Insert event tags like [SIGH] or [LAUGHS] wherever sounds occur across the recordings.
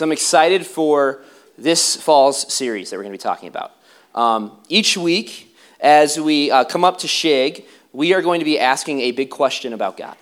because I'm excited for this fall's series that we're going to be talking about. Um, each week, as we uh, come up to Shig, we are going to be asking a big question about God.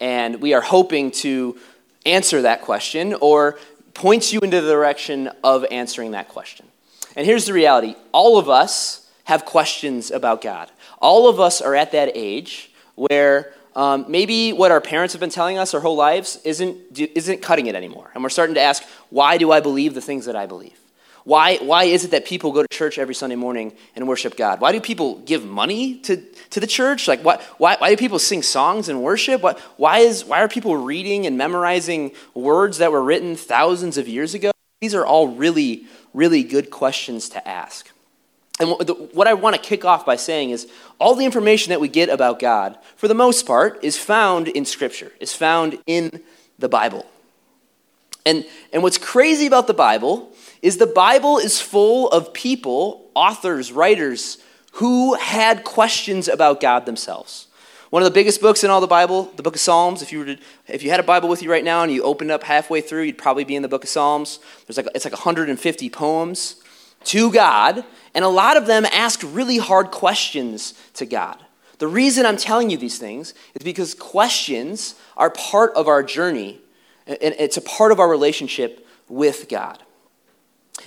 And we are hoping to answer that question or point you into the direction of answering that question. And here's the reality all of us have questions about God. All of us are at that age where um, maybe what our parents have been telling us our whole lives isn't, isn't cutting it anymore. And we're starting to ask, why do I believe the things that I believe? Why, why is it that people go to church every Sunday morning and worship God? Why do people give money to, to the church? Like, why, why, why do people sing songs and worship? Why, why, is, why are people reading and memorizing words that were written thousands of years ago? These are all really, really good questions to ask. And what I want to kick off by saying is all the information that we get about God, for the most part, is found in Scripture, is found in the Bible. And, and what's crazy about the Bible is the Bible is full of people, authors, writers, who had questions about God themselves. One of the biggest books in all the Bible, the book of Psalms, if you, were to, if you had a Bible with you right now and you opened up halfway through, you'd probably be in the book of Psalms. There's like, it's like 150 poems to God, and a lot of them ask really hard questions to God. The reason I'm telling you these things is because questions are part of our journey, and it's a part of our relationship with God.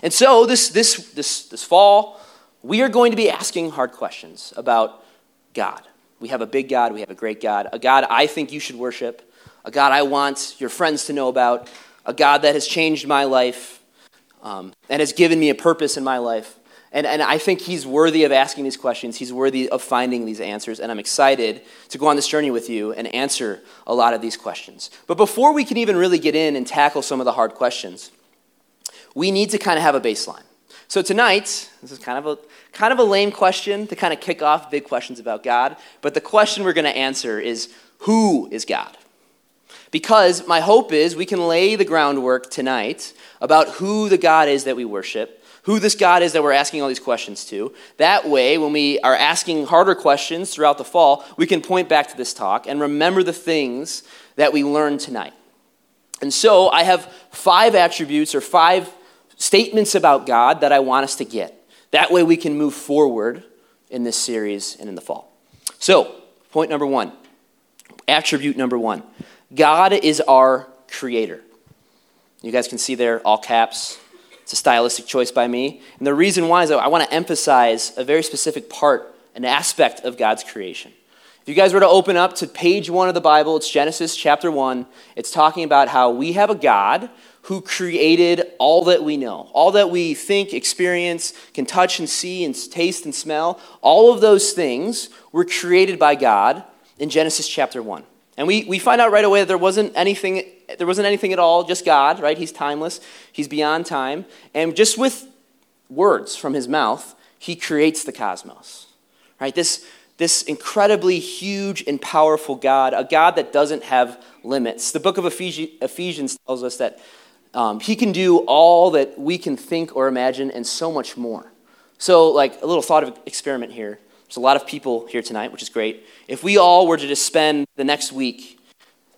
And so this, this, this, this fall, we are going to be asking hard questions about God. We have a big God, we have a great God, a God I think you should worship, a God I want your friends to know about, a God that has changed my life um, and has given me a purpose in my life. And, and I think he's worthy of asking these questions. He's worthy of finding these answers. And I'm excited to go on this journey with you and answer a lot of these questions. But before we can even really get in and tackle some of the hard questions, we need to kind of have a baseline. So tonight, this is kind of a kind of a lame question to kind of kick off big questions about God, but the question we're going to answer is who is God? Because my hope is we can lay the groundwork tonight about who the God is that we worship, who this God is that we're asking all these questions to. That way, when we are asking harder questions throughout the fall, we can point back to this talk and remember the things that we learned tonight. And so I have five attributes or five statements about God that I want us to get. That way we can move forward in this series and in the fall. So, point number one, attribute number one God is our creator. You guys can see there, all caps. It's a stylistic choice by me. And the reason why is I want to emphasize a very specific part, an aspect of God's creation. If you guys were to open up to page one of the Bible, it's Genesis chapter one. It's talking about how we have a God who created all that we know, all that we think, experience, can touch and see and taste and smell. All of those things were created by God in Genesis chapter 1. And we, we find out right away that there wasn't anything there wasn't anything at all, just God, right? He's timeless, he's beyond time. And just with words from his mouth, he creates the cosmos. Right? This this incredibly huge and powerful God, a God that doesn't have limits. The book of Ephesians tells us that um, he can do all that we can think or imagine and so much more. So, like a little thought of experiment here. There's a lot of people here tonight, which is great. If we all were to just spend the next week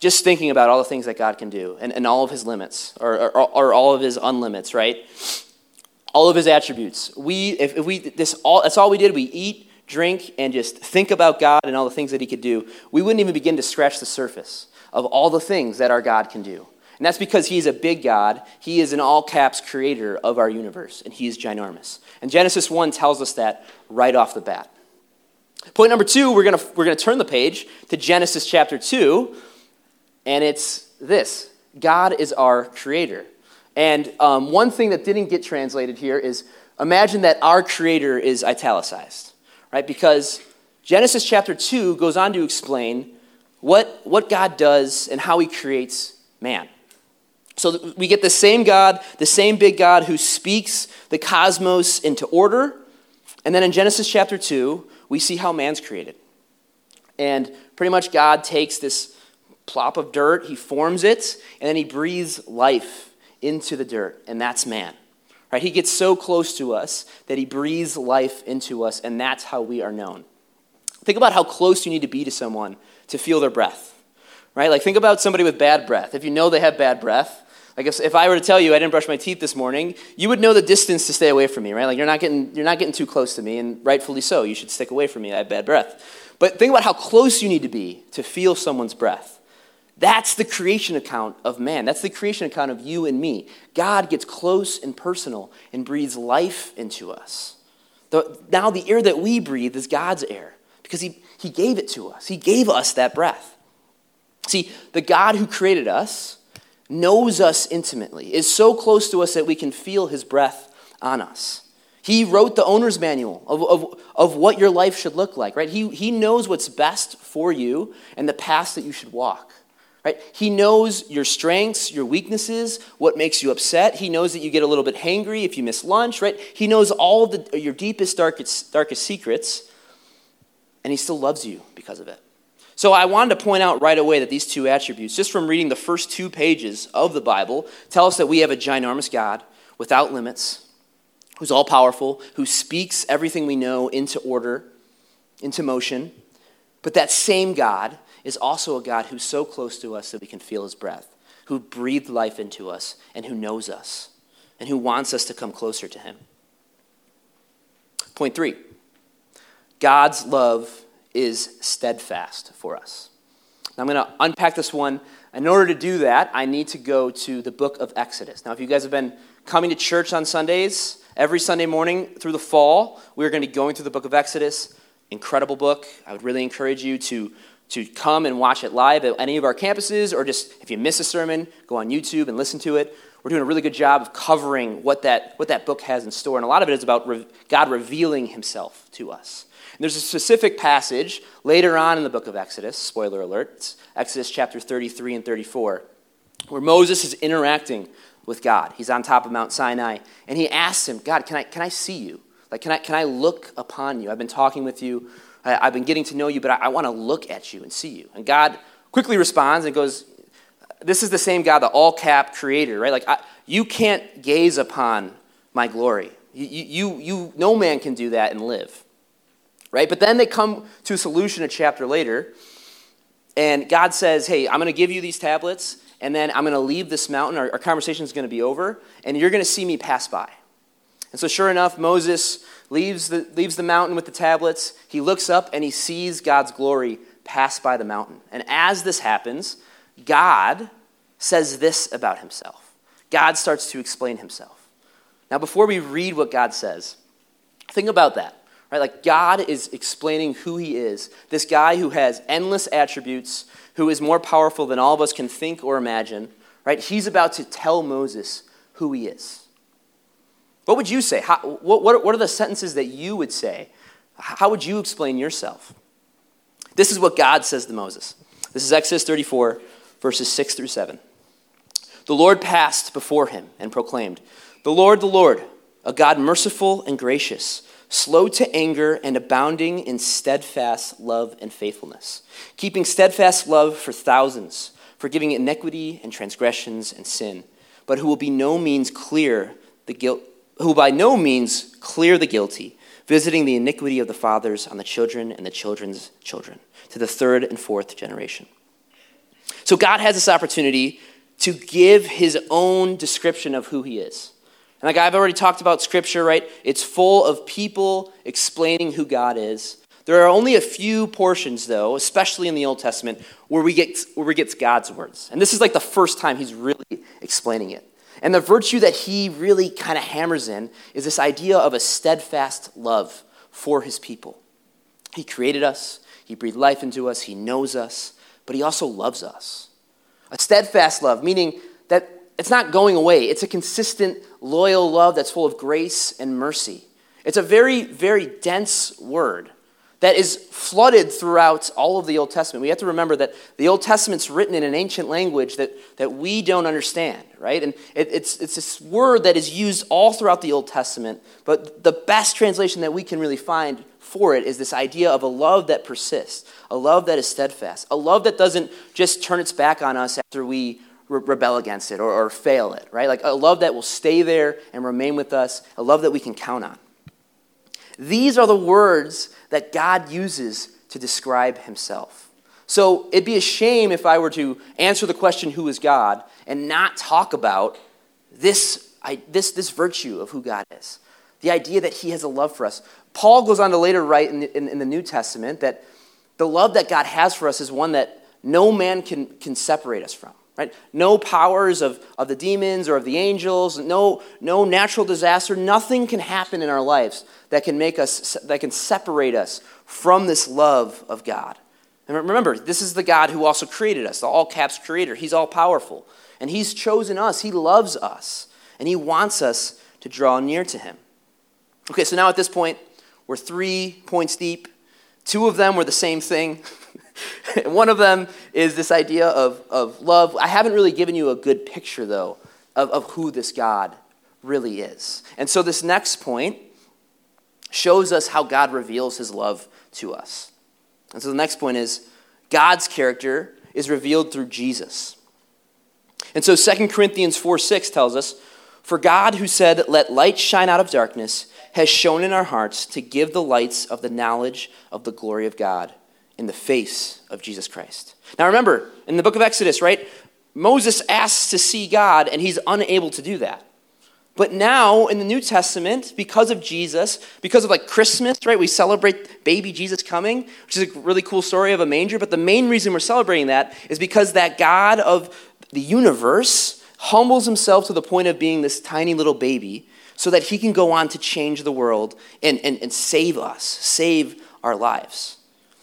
just thinking about all the things that God can do and, and all of his limits or, or, or all of his unlimits, right? All of his attributes. We, if, if we, this all, that's all we did. We eat, drink, and just think about God and all the things that he could do. We wouldn't even begin to scratch the surface of all the things that our God can do. And that's because he's a big God. He is an all caps creator of our universe, and he is ginormous. And Genesis 1 tells us that right off the bat. Point number two, we're going we're going to turn the page to Genesis chapter 2, and it's this God is our creator. And um, one thing that didn't get translated here is imagine that our creator is italicized, right? Because Genesis chapter 2 goes on to explain what, what God does and how he creates man. So we get the same God, the same big God who speaks the cosmos into order. And then in Genesis chapter 2, we see how man's created. And pretty much God takes this plop of dirt, he forms it, and then he breathes life into the dirt, and that's man. Right? He gets so close to us that he breathes life into us, and that's how we are known. Think about how close you need to be to someone to feel their breath. Right? Like think about somebody with bad breath. If you know they have bad breath, Like if, if I were to tell you I didn't brush my teeth this morning, you would know the distance to stay away from me, right? Like you're not getting, you're not getting too close to me, and rightfully so. You should stick away from me. I have bad breath. But think about how close you need to be to feel someone's breath. That's the creation account of man. That's the creation account of you and me. God gets close and personal and breathes life into us. The, now, the air that we breathe is God's air because he, he gave it to us. He gave us that breath. See, the God who created us knows us intimately, is so close to us that we can feel his breath on us. He wrote the owner's manual of, of, of what your life should look like, right? He, he knows what's best for you and the path that you should walk. Right? He knows your strengths, your weaknesses, what makes you upset. He knows that you get a little bit hangry if you miss lunch, right? He knows all the, your deepest, darkest, darkest secrets, and he still loves you because of it. So I wanted to point out right away that these two attributes, just from reading the first two pages of the Bible, tell us that we have a ginormous God without limits, who's all powerful, who speaks everything we know into order, into motion. But that same God is also a God who's so close to us that we can feel his breath, who breathed life into us, and who knows us, and who wants us to come closer to him. Point three God's love is steadfast for us. Now, I'm going to unpack this one. In order to do that, I need to go to the book of Exodus. Now, if you guys have been coming to church on Sundays, every Sunday morning through the fall, we're going to be going through the book of Exodus. Incredible book. I would really encourage you to, to come and watch it live at any of our campuses, or just if you miss a sermon, go on YouTube and listen to it. We're doing a really good job of covering what that, what that book has in store. And a lot of it is about re- God revealing himself to us. There's a specific passage later on in the book of Exodus, spoiler alert, Exodus chapter 33 and 34, where Moses is interacting with God. He's on top of Mount Sinai, and he asks him, God, can I, can I see you? Like, can I, can I look upon you? I've been talking with you, I, have been getting to know you, but I, I want to look at you and see you. And God quickly responds and goes, This is the same God, the all cap creator, right? Like, I, you can't gaze upon my glory. You, you, you, no man can do that and live right? But then they come to a solution a chapter later, and God says, Hey, I'm going to give you these tablets, and then I'm going to leave this mountain. Our, our conversation is going to be over, and you're going to see me pass by. And so, sure enough, Moses leaves the, leaves the mountain with the tablets. He looks up and he sees God's glory pass by the mountain. And as this happens, God says this about himself. God starts to explain himself. Now, before we read what God says, think about that. Right? Like God is explaining who he is. This guy who has endless attributes, who is more powerful than all of us can think or imagine, right? He's about to tell Moses who he is. What would you say? How, what, what, what are the sentences that you would say? How would you explain yourself? This is what God says to Moses. This is Exodus 34, verses 6 through 7. The Lord passed before him and proclaimed, The Lord, the Lord, a God merciful and gracious slow to anger, and abounding in steadfast love and faithfulness, keeping steadfast love for thousands, forgiving iniquity and transgressions and sin, but who will be no means clear the guilt, who by no means clear the guilty, visiting the iniquity of the fathers on the children and the children's children, to the third and fourth generation. So God has this opportunity to give his own description of who he is. And like I've already talked about scripture, right? It's full of people explaining who God is. There are only a few portions, though, especially in the Old Testament, where we get, where we get God's words. And this is like the first time he's really explaining it. And the virtue that he really kind of hammers in is this idea of a steadfast love for his people. He created us, he breathed life into us, he knows us, but he also loves us. A steadfast love, meaning that it's not going away. It's a consistent, loyal love that's full of grace and mercy. It's a very, very dense word that is flooded throughout all of the Old Testament. We have to remember that the Old Testament's written in an ancient language that, that we don't understand, right? And it, it's, it's this word that is used all throughout the Old Testament, but the best translation that we can really find for it is this idea of a love that persists, a love that is steadfast, a love that doesn't just turn its back on us after we re- rebel against it or, or fail it, right? Like a love that will stay there and remain with us, a love that we can count on. These are the words that God uses to describe himself. So it'd be a shame if I were to answer the question, Who is God? and not talk about this, I, this, this virtue of who God is. The idea that He has a love for us. Paul goes on to later write in the, in, in the New Testament that the love that God has for us is one that no man can, can separate us from. Right? No powers of, of the demons or of the angels, no, no natural disaster, nothing can happen in our lives that can make us that can separate us from this love of God. And remember, this is the God who also created us, the all caps creator. He's all powerful. And he's chosen us. He loves us. And he wants us to draw near to him. Okay, so now at this point, we're three points deep. Two of them were the same thing. [LAUGHS] [LAUGHS] One of them is this idea of, of love. I haven't really given you a good picture, though, of, of who this God really is. And so this next point shows us how God reveals his love to us. And so the next point is God's character is revealed through Jesus. And so 2 Corinthians 4 6 tells us, For God who said, Let light shine out of darkness, has shone in our hearts to give the lights of the knowledge of the glory of God in the face of Jesus Christ. Now remember, in the book of Exodus, right? Moses asks to see God, and he's unable to do that. But now in the New Testament, because of Jesus, because of like Christmas, right? We celebrate baby Jesus coming, which is a really cool story of a manger. But the main reason we're celebrating that is because that God of the universe humbles himself to the point of being this tiny little baby so that he can go on to change the world and, and, and save us, save our lives.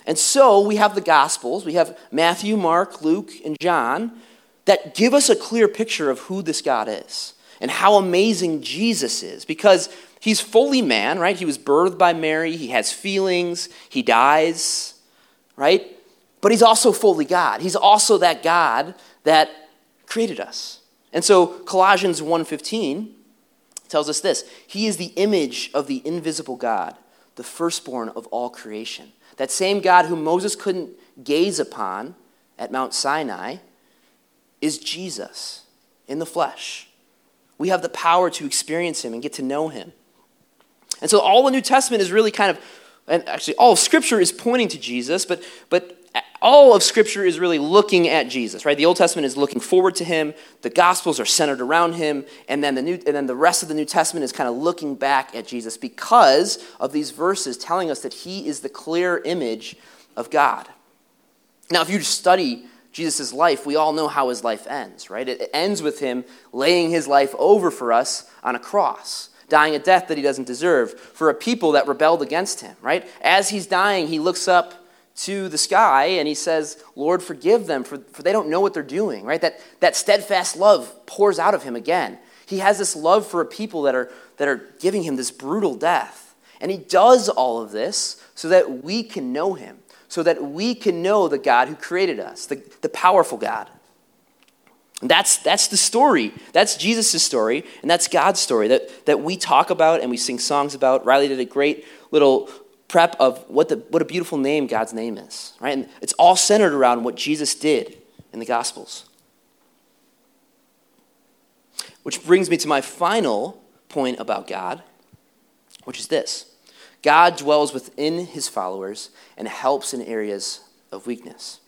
And so we have the Gospels, we have Matthew, Mark, Luke, and John that give us a clear picture of who this God is and how amazing Jesus is because he's fully man, right? He was birthed by Mary, he has feelings, he dies, right? But he's also fully God. He's also that God that created us. And so Colossians 1:15 tells us this, he is the image of the invisible God, the firstborn of all creation. That same God whom Moses couldn't gaze upon at Mount Sinai is Jesus in the flesh. We have the power to experience him and get to know him. And so all the New Testament is really kind of, and actually all of Scripture is pointing to Jesus, but, but all of Scripture is really looking at Jesus, right? The Old Testament is looking forward to him. The Gospels are centered around him, and then the New, and then the rest of the New Testament is kind of looking back at Jesus because of these verses telling us that he is the clear image of God. Now, if you study Jesus' life, we all know how his life ends, right? It ends with him laying his life over for us on a cross, dying a death that he doesn't deserve for a people that rebelled against him, right? As he's dying, he looks up to the sky and he says, Lord, forgive them, for, for they don't know what they're doing, right? That, that steadfast love pours out of him again. He has this love for a people that are, that are giving him this brutal death. And he does all of this so that we can know him, so that we can know the God who created us, the, the powerful God. And that's, that's the story. That's Jesus' story, and that's God's story that, that we talk about and we sing songs about. Riley did a great little prep of what, the, what a beautiful name God's name is, right? And it's all centered around what Jesus did in the Gospels. Which brings me to my final point about God, which is this God dwells within his followers and helps in areas of weakness.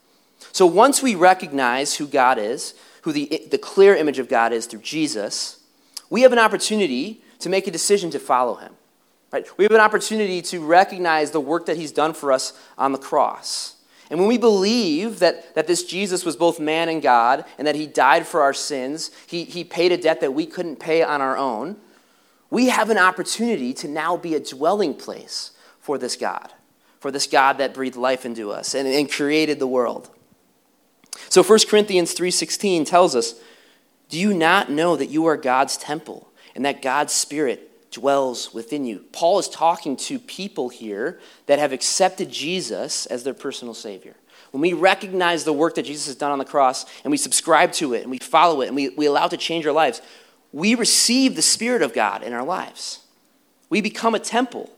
So once we recognize who God is, who the, the clear image of God is through Jesus, we have an opportunity to make a decision to follow him. Right? We have an opportunity to recognize the work that he's done for us on the cross. And when we believe that, that this Jesus was both man and God and that he died for our sins, he, he paid a debt that we couldn't pay on our own, we have an opportunity to now be a dwelling place for this God, for this God that breathed life into us and, and created the world. So 1 Corinthians 3:16 tells us, "Do you not know that you are God's temple and that God's spirit dwells within you. Paul is talking to people here that have accepted Jesus as their personal Savior. When we recognize the work that Jesus has done on the cross and we subscribe to it and we follow it and we, we allow it to change our lives, we receive the Spirit of God in our lives. We become a temple.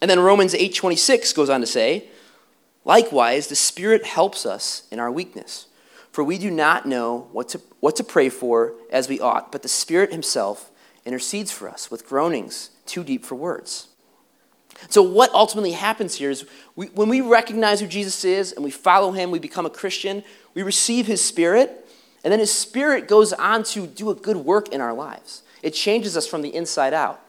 And then Romans 8:26 goes on to say, likewise, the Spirit helps us in our weakness. For we do not know what to, what to pray for as we ought, but the Spirit Himself intercedes for us with groanings too deep for words. So, what ultimately happens here is we, when we recognize who Jesus is and we follow him, we become a Christian, we receive his spirit, and then his spirit goes on to do a good work in our lives. It changes us from the inside out.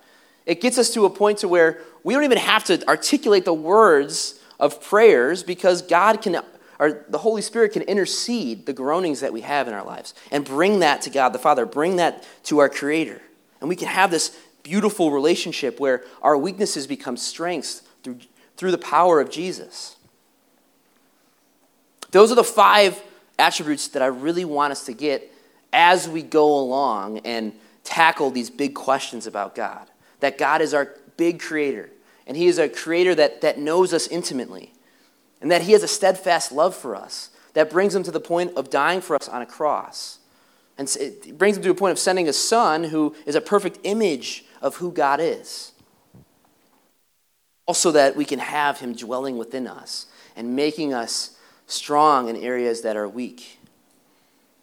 It gets us to a point to where we don't even have to articulate the words of prayers because God can, or the Holy Spirit can intercede the groanings that we have in our lives and bring that to God the Father, bring that to our Creator. And we can have this beautiful relationship where our weaknesses become strengths through, through the power of Jesus. Those are the five attributes that I really want us to get as we go along and tackle these big questions about God. That God is our big creator, and He is a creator that, that knows us intimately, and that He has a steadfast love for us that brings Him to the point of dying for us on a cross. And it brings Him to a point of sending a Son who is a perfect image of who God is. Also, that we can have Him dwelling within us and making us strong in areas that are weak.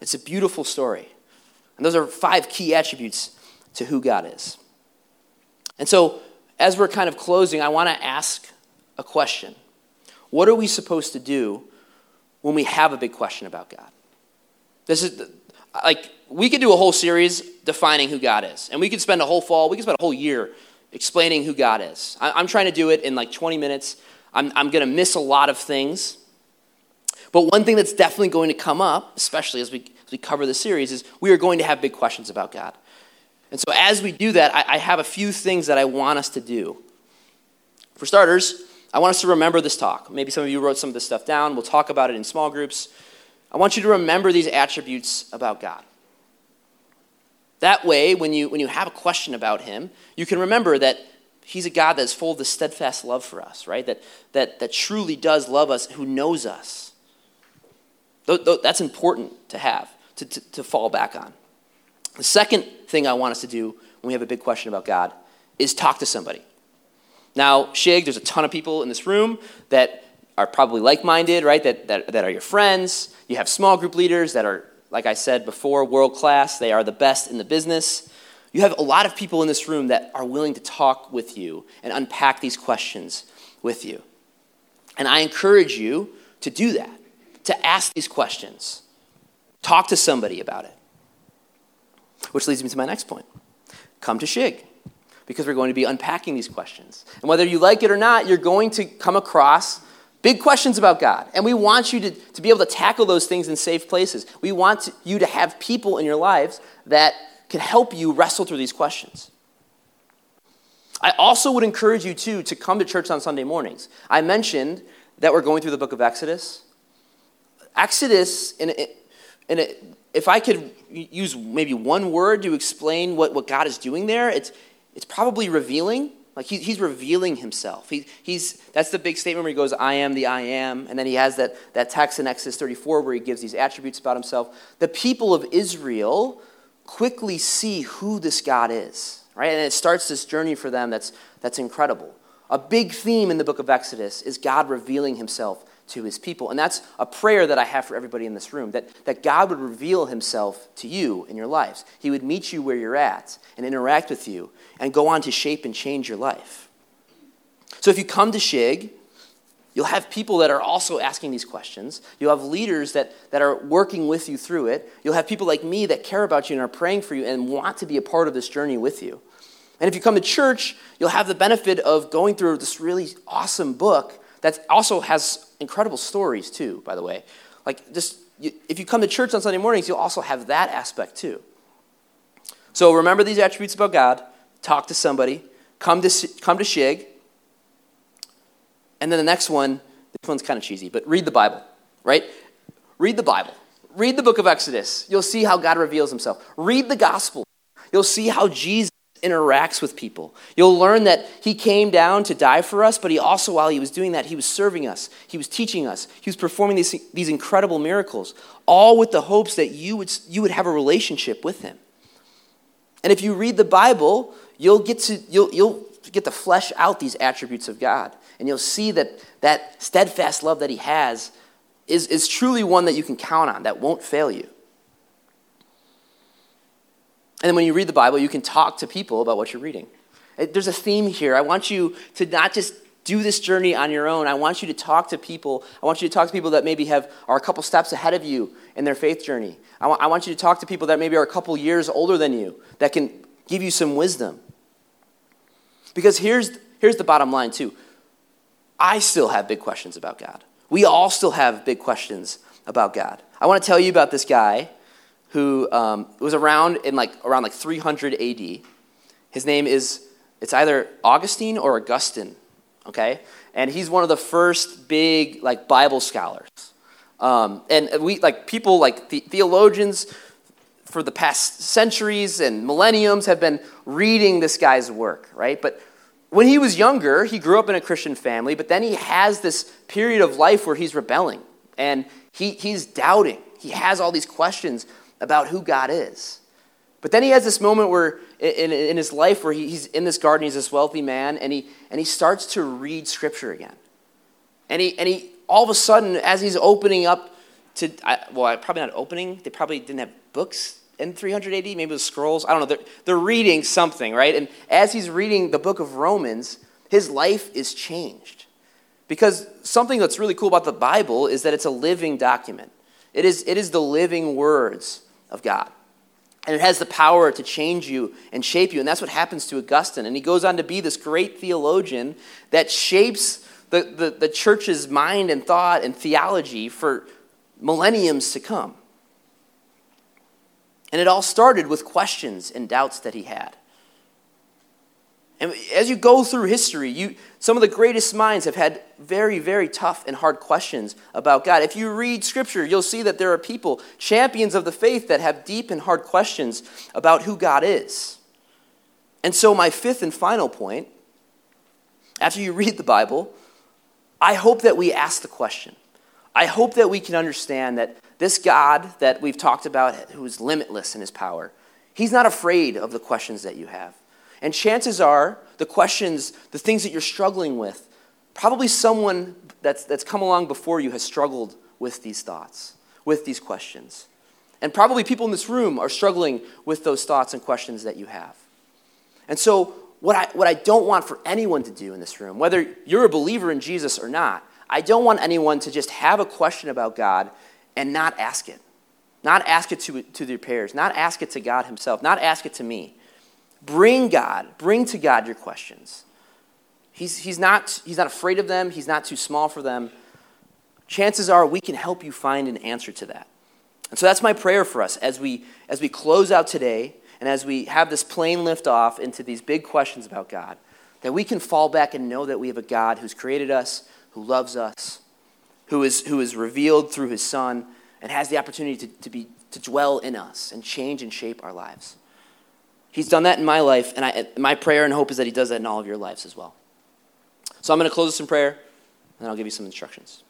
It's a beautiful story. And those are five key attributes to who God is. And so, as we're kind of closing, I want to ask a question. What are we supposed to do when we have a big question about God? This is like we could do a whole series defining who God is, and we could spend a whole fall, we could spend a whole year explaining who God is. I, am trying to do it in like 20 minutes. I'm, I'm going to miss a lot of things. But one thing that's definitely going to come up, especially as we, as we cover the series, is we are going to have big questions about God. And so, as we do that, I, I have a few things that I want us to do. For starters, I want us to remember this talk. Maybe some of you wrote some of this stuff down. We'll talk about it in small groups. I want you to remember these attributes about God. That way, when you, when you have a question about Him, you can remember that He's a God that's full of the steadfast love for us, right? That, that, that truly does love us, who knows us. That's important to have, to, to, to fall back on. The second thing I want us to do when we have a big question about God is talk to somebody. Now, Shig, there's a ton of people in this room that are probably like minded, right? That, that, that are your friends. You have small group leaders that are, like I said before, world class. They are the best in the business. You have a lot of people in this room that are willing to talk with you and unpack these questions with you. And I encourage you to do that, to ask these questions. Talk to somebody about it. Which leads me to my next point come to Shig, because we're going to be unpacking these questions. And whether you like it or not, you're going to come across big questions about God. And we want you to, to be able to tackle those things in safe places. We want you to have people in your lives that can help you wrestle through these questions. I also would encourage you, too, to come to church on Sunday mornings. I mentioned that we're going through the book of Exodus. Exodus, in, in, in if I could use maybe one word to explain what, what God is doing there, it's, it's probably revealing. Like he, he's revealing himself. He, he's, that's the big statement where he goes, I am the I am. And then he has that, that text in Exodus 34 where he gives these attributes about himself. The people of Israel quickly see who this God is, right? And it starts this journey for them that's, that's incredible. A big theme in the book of Exodus is God revealing himself to his people. And that's a prayer that I have for everybody in this room that, that God would reveal himself to you in your lives. He would meet you where you're at and interact with you and go on to shape and change your life. So if you come to Shig, you'll have people that are also asking these questions. You'll have leaders that, that are working with you through it. You'll have people like me that care about you and are praying for you and want to be a part of this journey with you. And if you come to church, you'll have the benefit of going through this really awesome book that also has incredible stories too, by the way. Like just if you come to church on Sunday mornings, you'll also have that aspect too. So remember these attributes about God. Talk to somebody. Come to come to Shig. And then the next one, this one's kind of cheesy, but read the Bible, right? Read the Bible. Read the book of Exodus. You'll see how God reveals himself. Read the gospel. You'll see how Jesus interacts with people. You'll learn that he came down to die for us, but he also, while he was doing that, he was serving us, he was teaching us, he was performing these, these incredible miracles, all with the hopes that you would, you would have a relationship with him. And if you read the Bible, you'll get to, you'll, you'll get to flesh out these attributes of God. And you'll see that that steadfast love that he has is, is truly one that you can count on, that won't fail you. And then when you read the Bible, you can talk to people about what you're reading. There's a theme here. I want you to not just do this journey on your own. I want you to talk to people. I want you to talk to people that maybe have are a couple steps ahead of you in their faith journey. I, I want you to talk to people that maybe are a couple years older than you that can give you some wisdom. Because here's here's the bottom line too. I still have big questions about God. We all still have big questions about God. I want to tell you about this guy who um, was around in like around like 300 AD. His name is it's either Augustine or Augustine okay? And he's one of the first big like Bible scholars. Um, and we like people like the, theologians for the past centuries and millenniums have been reading this guy's work, right? But when he was younger, he grew up in a Christian family, but then he has this period of life where he's rebelling and he, he's doubting. He has all these questions about who God is. But then he has this moment where in, in his life where he, he's in this garden, he's this wealthy man, and he, and he starts to read scripture again. And he, and he all of a sudden, as he's opening up to, well, probably not opening, they probably didn't have books in 300 AD, maybe it was scrolls. I don't know. They're, they're reading something, right? And as he's reading the book of Romans, his life is changed. Because something that's really cool about the Bible is that it's a living document. It is, it is the living words of God. And it has the power to change you and shape you. And that's what happens to Augustine. And he goes on to be this great theologian that shapes the, the, the church's mind and thought and theology for millenniums to come. And it all started with questions and doubts that he had. And as you go through history, you, some of the greatest minds have had very, very tough and hard questions about God. If you read Scripture, you'll see that there are people, champions of the faith, that have deep and hard questions about who God is. And so, my fifth and final point after you read the Bible, I hope that we ask the question. I hope that we can understand that this God that we've talked about, who is limitless in his power, he's not afraid of the questions that you have. And chances are, the questions, the things that you're struggling with, probably someone that's, that's come along before you has struggled with these thoughts, with these questions. And probably people in this room are struggling with those thoughts and questions that you have. And so, what I, what I don't want for anyone to do in this room, whether you're a believer in Jesus or not, I don't want anyone to just have a question about God and not ask it. Not ask it to, to their peers, not ask it to God Himself, not ask it to me. Bring God, bring to God your questions. He's, he's, not, he's not afraid of them, He's not too small for them. Chances are we can help you find an answer to that. And so that's my prayer for us as we, as we close out today and as we have this plane lift off into these big questions about God, that we can fall back and know that we have a God who's created us, who loves us, who is, who is revealed through his Son, and has the opportunity to, to, be, to dwell in us and change and shape our lives. He's done that in my life, and I, my prayer and hope is that He does that in all of your lives as well. So I'm going to close this in prayer, and I'll give you some instructions.